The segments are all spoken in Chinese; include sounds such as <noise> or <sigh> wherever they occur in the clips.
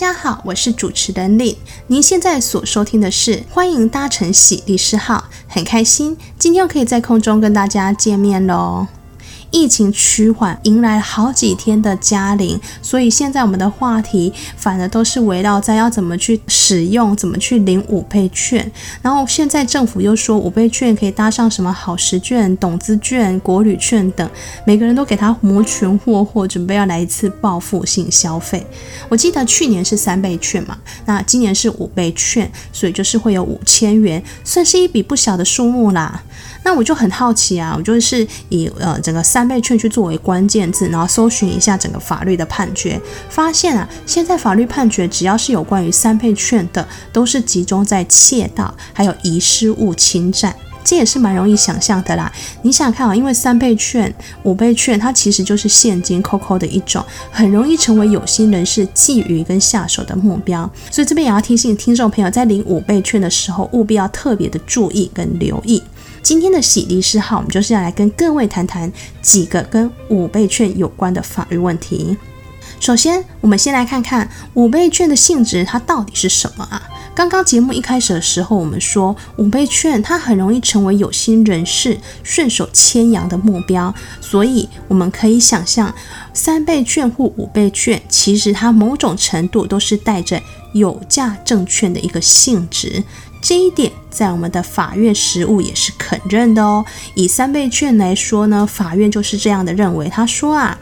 大家好，我是主持人丽。您现在所收听的是欢迎搭乘喜利士号，很开心今天又可以在空中跟大家见面喽。疫情趋缓，迎来好几天的加龄，所以现在我们的话题反而都是围绕在要怎么去使用、怎么去领五倍券。然后现在政府又说五倍券可以搭上什么好食券、董资券、国旅券等，每个人都给他摩拳霍霍，准备要来一次报复性消费。我记得去年是三倍券嘛，那今年是五倍券，所以就是会有五千元，算是一笔不小的数目啦。那我就很好奇啊，我就是以呃整个三三倍券去作为关键字，然后搜寻一下整个法律的判决，发现啊，现在法律判决只要是有关于三倍券的，都是集中在窃盗还有遗失物侵占，这也是蛮容易想象的啦。你想看啊，因为三倍券、五倍券它其实就是现金扣扣的一种，很容易成为有心人士觊觎跟下手的目标，所以这边也要提醒听众朋友，在领五倍券的时候，务必要特别的注意跟留意。今天的喜利士号，我们就是要来跟各位谈谈几个跟五倍券有关的法律问题。首先，我们先来看看五倍券的性质，它到底是什么啊？刚刚节目一开始的时候，我们说五倍券它很容易成为有心人士顺手牵羊的目标，所以我们可以想象，三倍券或五倍券，其实它某种程度都是带着有价证券的一个性质。这一点在我们的法院实务也是肯认的哦。以三倍券来说呢，法院就是这样的认为。他说啊，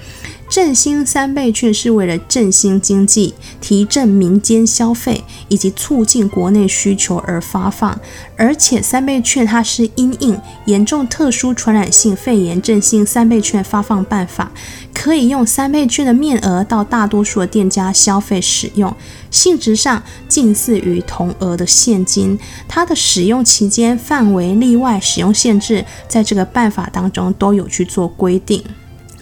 振兴三倍券是为了振兴经济、提振民间消费以及促进国内需求而发放，而且三倍券它是因应严重特殊传染性肺炎振兴三倍券发放办法。可以用三倍券的面额到大多数的店家消费使用，性质上近似于同额的现金。它的使用期间、范围、例外使用限制，在这个办法当中都有去做规定。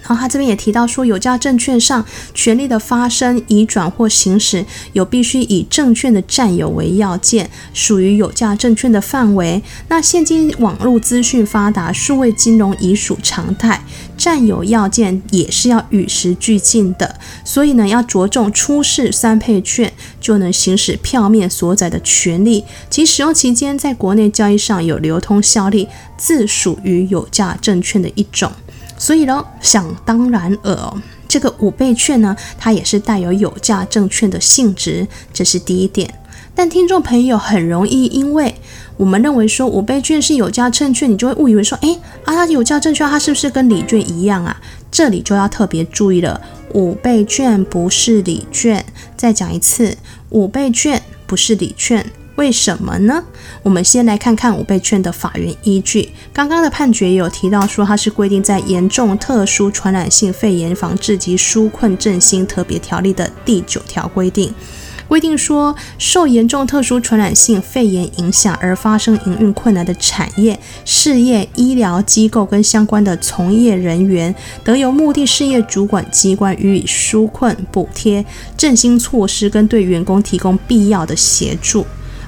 然后他这边也提到说，有价证券上权利的发生、移转或行使，有必须以证券的占有为要件，属于有价证券的范围。那现今网络资讯发达，数位金融已属常态，占有要件也是要与时俱进的。所以呢，要着重出示三配券，就能行使票面所载的权利，其使用期间在国内交易上有流通效力，自属于有价证券的一种。所以呢，想当然尔，这个五倍券呢，它也是带有有价证券的性质，这是第一点。但听众朋友很容易，因为我们认为说五倍券是有价证券，你就会误以为说，诶，啊，它有价证券，它是不是跟礼券一样啊？这里就要特别注意了，五倍券不是礼券。再讲一次，五倍券不是礼券。为什么呢？我们先来看看五倍券的法源依据。刚刚的判决也有提到说，它是规定在严重特殊传染性肺炎防治及纾困振兴特别条例的第九条规定，规定说，受严重特殊传染性肺炎影响而发生营运困难的产业、事业、医疗机构跟相关的从业人员，得由目的事业主管机关予以纾困补贴、振兴措施，跟对员工提供必要的协助。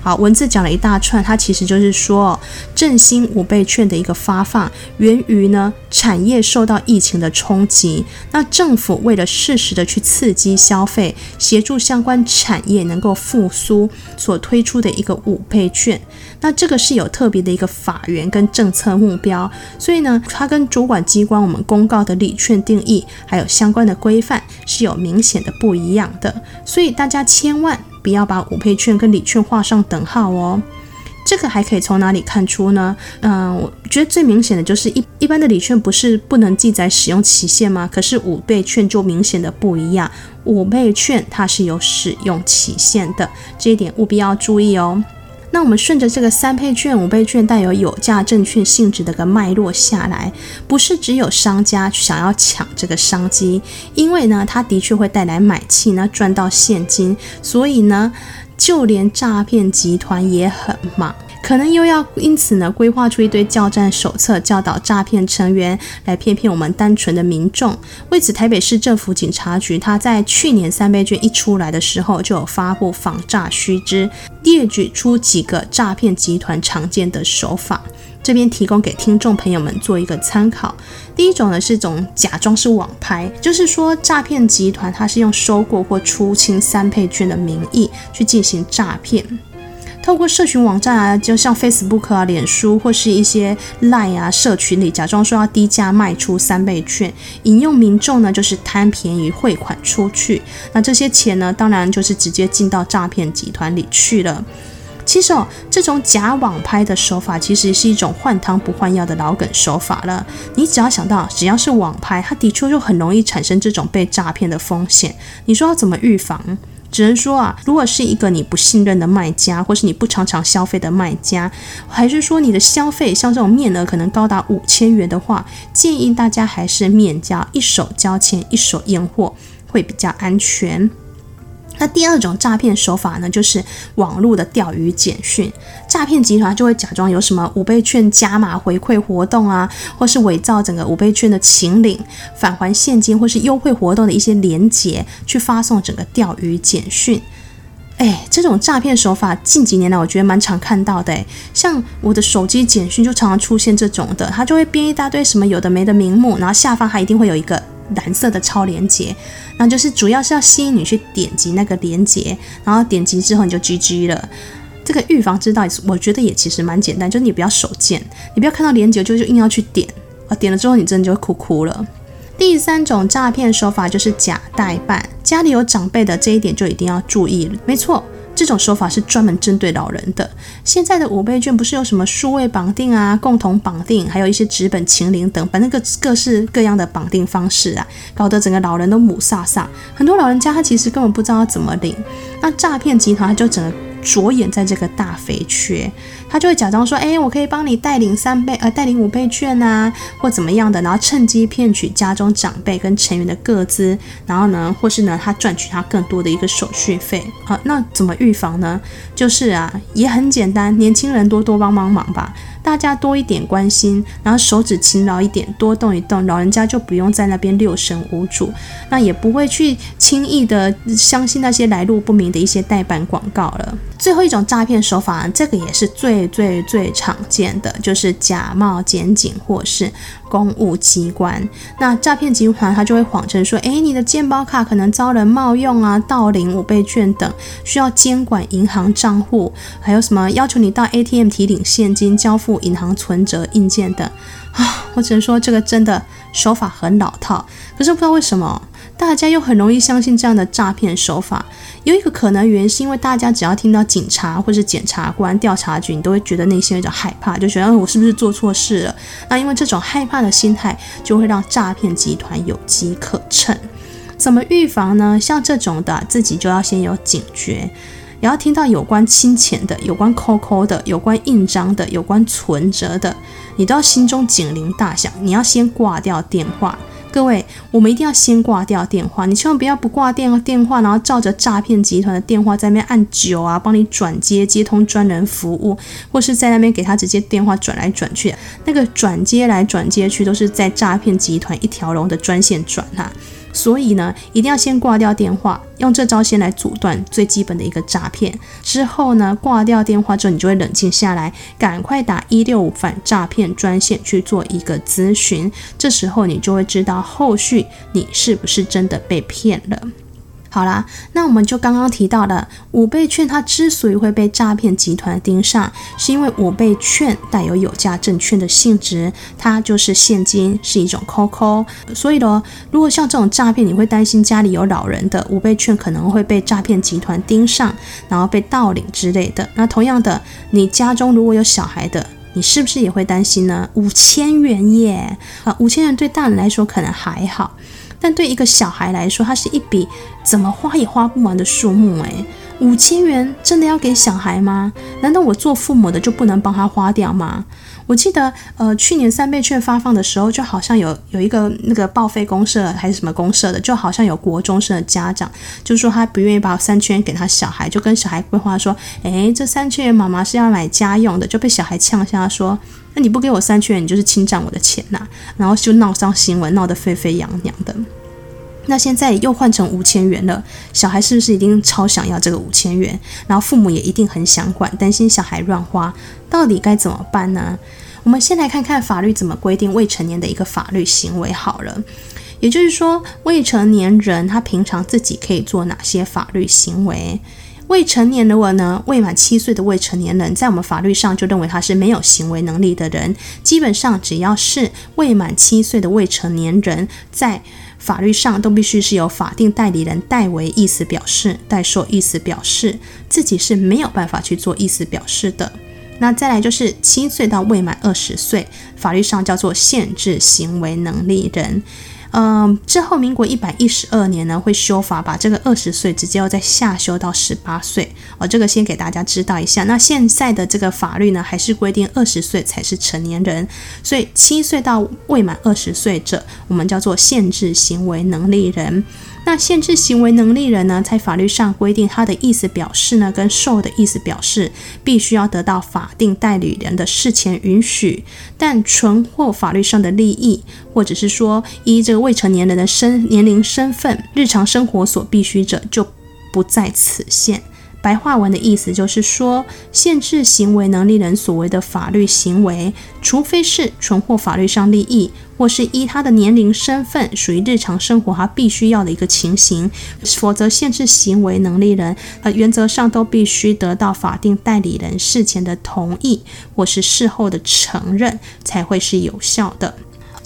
好，文字讲了一大串，它其实就是说，振兴五倍券的一个发放，源于呢产业受到疫情的冲击，那政府为了适时的去刺激消费，协助相关产业能够复苏，所推出的一个五倍券，那这个是有特别的一个法源跟政策目标，所以呢，它跟主管机关我们公告的礼券定义，还有相关的规范是有明显的不一样的，所以大家千万。不要把五倍券跟礼券画上等号哦。这个还可以从哪里看出呢？嗯，我觉得最明显的就是一一般的礼券不是不能记载使用期限吗？可是五倍券就明显的不一样，五倍券它是有使用期限的，这一点务必要注意哦。那我们顺着这个三倍券、五倍券带有有价证券性质的个脉络下来，不是只有商家想要抢这个商机，因为呢，它的确会带来买气那，赚到现金，所以呢，就连诈骗集团也很忙。可能又要因此呢规划出一堆教战手册，教导诈骗成员来骗骗我们单纯的民众。为此，台北市政府警察局他在去年三倍券一出来的时候，就有发布防诈须知，列举出几个诈骗集团常见的手法。这边提供给听众朋友们做一个参考。第一种呢是种假装是网拍，就是说诈骗集团它是用收购或出清三倍券的名义去进行诈骗，透过社群网站啊，就像 Facebook 啊、脸书或是一些 Line 啊社群里，假装说要低价卖出三倍券，引诱民众呢就是贪便宜汇款出去，那这些钱呢当然就是直接进到诈骗集团里去了。其实哦，这种假网拍的手法其实是一种换汤不换药的老梗手法了。你只要想到，只要是网拍，它的确就很容易产生这种被诈骗的风险。你说要怎么预防？只能说啊，如果是一个你不信任的卖家，或是你不常常消费的卖家，还是说你的消费像这种面额可能高达五千元的话，建议大家还是面交，一手交钱一手验货，会比较安全。那第二种诈骗手法呢，就是网络的钓鱼简讯，诈骗集团就会假装有什么五倍券加码回馈活动啊，或是伪造整个五倍券的请领、返还现金或是优惠活动的一些连结，去发送整个钓鱼简讯。哎，这种诈骗手法近几年来我觉得蛮常看到的，像我的手机简讯就常常出现这种的，它就会编一大堆什么有的没的名目，然后下方还一定会有一个。蓝色的超连结，那就是主要是要吸引你去点击那个连接，然后点击之后你就 GG 了。这个预防之道，我觉得也其实蛮简单，就是你不要手贱，你不要看到连接就就硬要去点啊，点了之后你真的就会哭哭了。第三种诈骗手法就是假代办，家里有长辈的这一点就一定要注意。没错。这种手法是专门针对老人的。现在的五倍券不是有什么数位绑定啊、共同绑定，还有一些纸本请领等，反正各各式各样的绑定方式啊，搞得整个老人都母萨萨。很多老人家他其实根本不知道怎么领，那诈骗集团他就整个。着眼在这个大肥缺，他就会假装说：“哎，我可以帮你代领三倍，呃，代领五倍券啊，或怎么样的，然后趁机骗取家中长辈跟成员的个资，然后呢，或是呢，他赚取他更多的一个手续费。啊，那怎么预防呢？就是啊，也很简单，年轻人多多帮帮忙吧。”大家多一点关心，然后手指勤劳一点，多动一动，老人家就不用在那边六神无主，那也不会去轻易的相信那些来路不明的一些代办广告了。最后一种诈骗手法，这个也是最最最常见的，就是假冒检警或是公务机关。那诈骗集团他就会谎称说，诶，你的健保卡可能遭人冒用啊，盗领五倍券等，需要监管银行账户，还有什么要求你到 ATM 提领现金交付。银行存折印件等啊，我只能说这个 <sighs> 真的手法很老套。可是不知道为什么大家又很容易相信这样的诈骗手法。有一个可能原因是因为大家只要听到警察或是检察官、调查局，你都会觉得内心有点害怕，就觉得我是不是做错事了？那因为这种害怕的心态，就会让诈骗集团有机可乘。怎么预防呢？像这种的，自己就要先有警觉。也要听到有关清钱的、有关扣扣的、有关印章的、有关存折的，你都要心中警铃大响。你要先挂掉电话，各位，我们一定要先挂掉电话。你千万不要不挂电电话，然后照着诈骗集团的电话在那边按九啊，帮你转接接通专人服务，或是在那边给他直接电话转来转去。那个转接来转接去都是在诈骗集团一条龙的专线转哈。所以呢，一定要先挂掉电话，用这招先来阻断最基本的一个诈骗。之后呢，挂掉电话之后，你就会冷静下来，赶快打一六五反诈骗专线去做一个咨询。这时候你就会知道后续你是不是真的被骗了。好啦，那我们就刚刚提到了五倍券，它之所以会被诈骗集团盯上，是因为五倍券带有有价证券的性质，它就是现金，是一种扣扣。所以呢，如果像这种诈骗，你会担心家里有老人的五倍券可能会被诈骗集团盯上，然后被盗领之类的。那同样的，你家中如果有小孩的，你是不是也会担心呢？五千元耶，啊，五千元对大人来说可能还好。但对一个小孩来说，它是一笔怎么花也花不完的数目诶，五千元真的要给小孩吗？难道我做父母的就不能帮他花掉吗？我记得，呃，去年三倍券发放的时候，就好像有有一个那个报废公社还是什么公社的，就好像有国中生的家长，就说他不愿意把三千元给他小孩，就跟小孩规划说，诶，这三千元妈妈是要买家用的，就被小孩呛下说，那你不给我三千元，你就是侵占我的钱呐，然后就闹上新闻，闹得沸沸扬扬的。那现在又换成五千元了，小孩是不是一定超想要这个五千元？然后父母也一定很想管，担心小孩乱花，到底该怎么办呢？我们先来看看法律怎么规定未成年的一个法律行为好了。也就是说，未成年人他平常自己可以做哪些法律行为？未成年的我呢，未满七岁的未成年人，在我们法律上就认为他是没有行为能力的人。基本上，只要是未满七岁的未成年人，在法律上都必须是由法定代理人代为意思表示、代受意思表示，自己是没有办法去做意思表示的。那再来就是七岁到未满二十岁，法律上叫做限制行为能力人。嗯，之后民国一百一十二年呢，会修法，把这个二十岁直接要在下修到十八岁。哦，这个先给大家知道一下。那现在的这个法律呢，还是规定二十岁才是成年人，所以七岁到未满二十岁者，我们叫做限制行为能力人。那限制行为能力人呢，在法律上规定，他的意思表示呢，跟受的意思表示，必须要得到法定代理人的事前允许。但存货法律上的利益，或者是说依这个未成年人的身年龄、身份、日常生活所必须者，就不在此限。白话文的意思就是说，限制行为能力人所谓的法律行为，除非是存获法律上利益，或是依他的年龄、身份属于日常生活他必须要的一个情形，否则限制行为能力人，呃，原则上都必须得到法定代理人事前的同意，或是事后的承认，才会是有效的。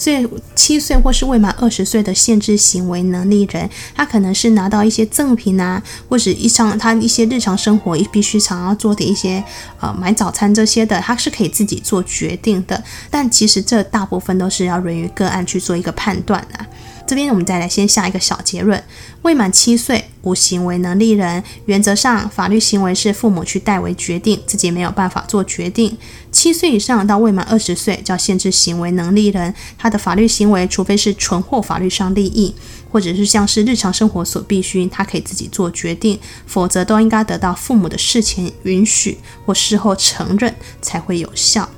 所以，七岁或是未满二十岁的限制行为能力人，他可能是拿到一些赠品啊，或者一上他一些日常生活必须常要做的一些呃买早餐这些的，他是可以自己做决定的。但其实这大部分都是要源于个案去做一个判断啊。这边我们再来先下一个小结论：未满七岁无行为能力人，原则上法律行为是父母去代为决定，自己没有办法做决定。七岁以上到未满二十岁叫限制行为能力人，他的法律行为除非是纯获法律上利益，或者是像是日常生活所必须，他可以自己做决定，否则都应该得到父母的事前允许或事后承认才会有效。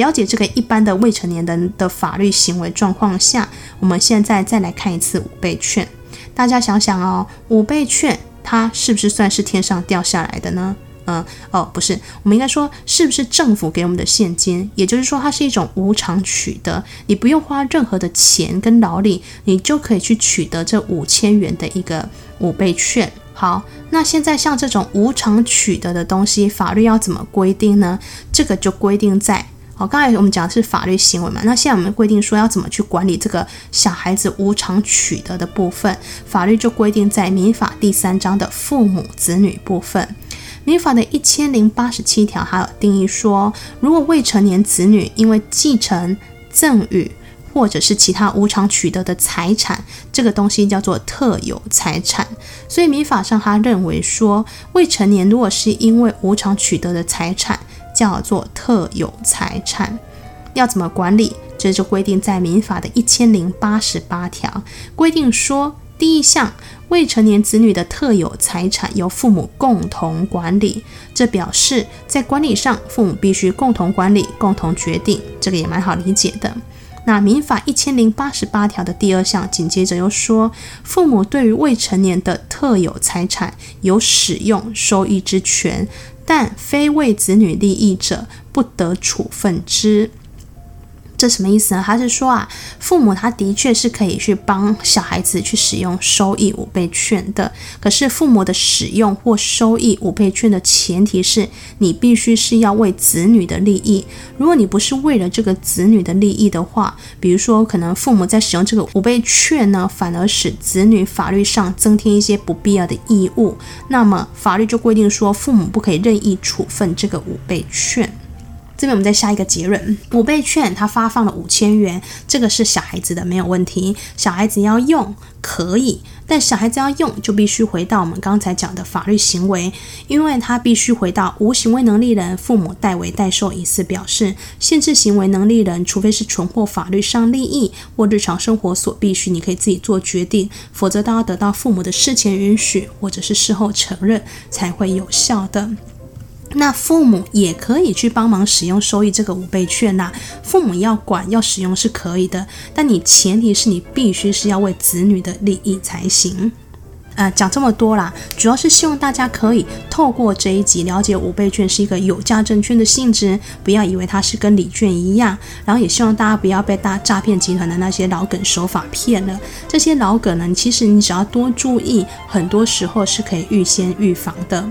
了解这个一般的未成年人的法律行为状况下，我们现在再来看一次五倍券。大家想想哦，五倍券它是不是算是天上掉下来的呢？嗯，哦，不是，我们应该说是不是政府给我们的现金？也就是说，它是一种无偿取得，你不用花任何的钱跟劳力，你就可以去取得这五千元的一个五倍券。好，那现在像这种无偿取得的东西，法律要怎么规定呢？这个就规定在。好，刚才我们讲的是法律行为嘛，那现在我们规定说要怎么去管理这个小孩子无偿取得的部分，法律就规定在民法第三章的父母子女部分。民法的一千零八十七条还有定义说，如果未成年子女因为继承、赠与或者是其他无偿取得的财产，这个东西叫做特有财产。所以民法上他认为说，未成年如果是因为无偿取得的财产，叫做特有财产，要怎么管理？这就规定在民法的一千零八十八条规定说，第一项，未成年子女的特有财产由父母共同管理。这表示在管理上，父母必须共同管理、共同决定。这个也蛮好理解的。那民法一千零八十八条的第二项紧接着又说，父母对于未成年的特有财产有使用、收益之权。但非为子女利益者，不得处分之。这什么意思呢？他是说啊，父母他的确是可以去帮小孩子去使用收益五倍券的。可是父母的使用或收益五倍券的前提是你必须是要为子女的利益。如果你不是为了这个子女的利益的话，比如说可能父母在使用这个五倍券呢，反而使子女法律上增添一些不必要的义务，那么法律就规定说，父母不可以任意处分这个五倍券。这边我们再下一个结论：五倍券他发放了五千元，这个是小孩子的没有问题，小孩子要用可以，但小孩子要用就必须回到我们刚才讲的法律行为，因为他必须回到无行为能力人父母代为代受，以此表示限制行为能力人，除非是存获法律上利益或日常生活所必须，你可以自己做决定，否则都要得到父母的事前允许或者是事后承认才会有效的。那父母也可以去帮忙使用收益这个五倍券呐，父母要管要使用是可以的，但你前提是你必须是要为子女的利益才行。呃，讲这么多啦，主要是希望大家可以透过这一集了解五倍券是一个有价证券的性质，不要以为它是跟礼券一样，然后也希望大家不要被大诈骗集团的那些老梗手法骗了。这些老梗呢，其实你只要多注意，很多时候是可以预先预防的。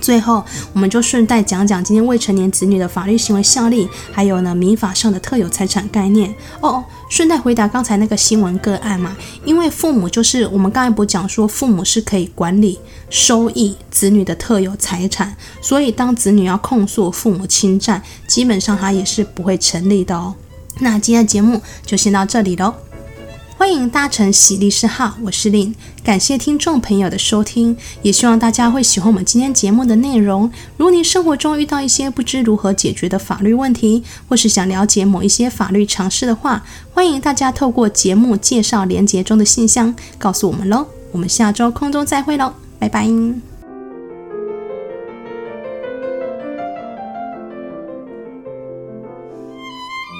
最后，我们就顺带讲讲今天未成年子女的法律行为效力，还有呢民法上的特有财产概念。哦，顺带回答刚才那个新闻个案嘛，因为父母就是我们刚才不讲说父母是可以管理收益子女的特有财产，所以当子女要控诉父母侵占，基本上他也是不会成立的哦。那今天的节目就先到这里喽。欢迎搭乘喜律师号，我是令，感谢听众朋友的收听，也希望大家会喜欢我们今天节目的内容。如果您生活中遇到一些不知如何解决的法律问题，或是想了解某一些法律常识的话，欢迎大家透过节目介绍连接中的信箱告诉我们喽。我们下周空中再会喽，拜拜。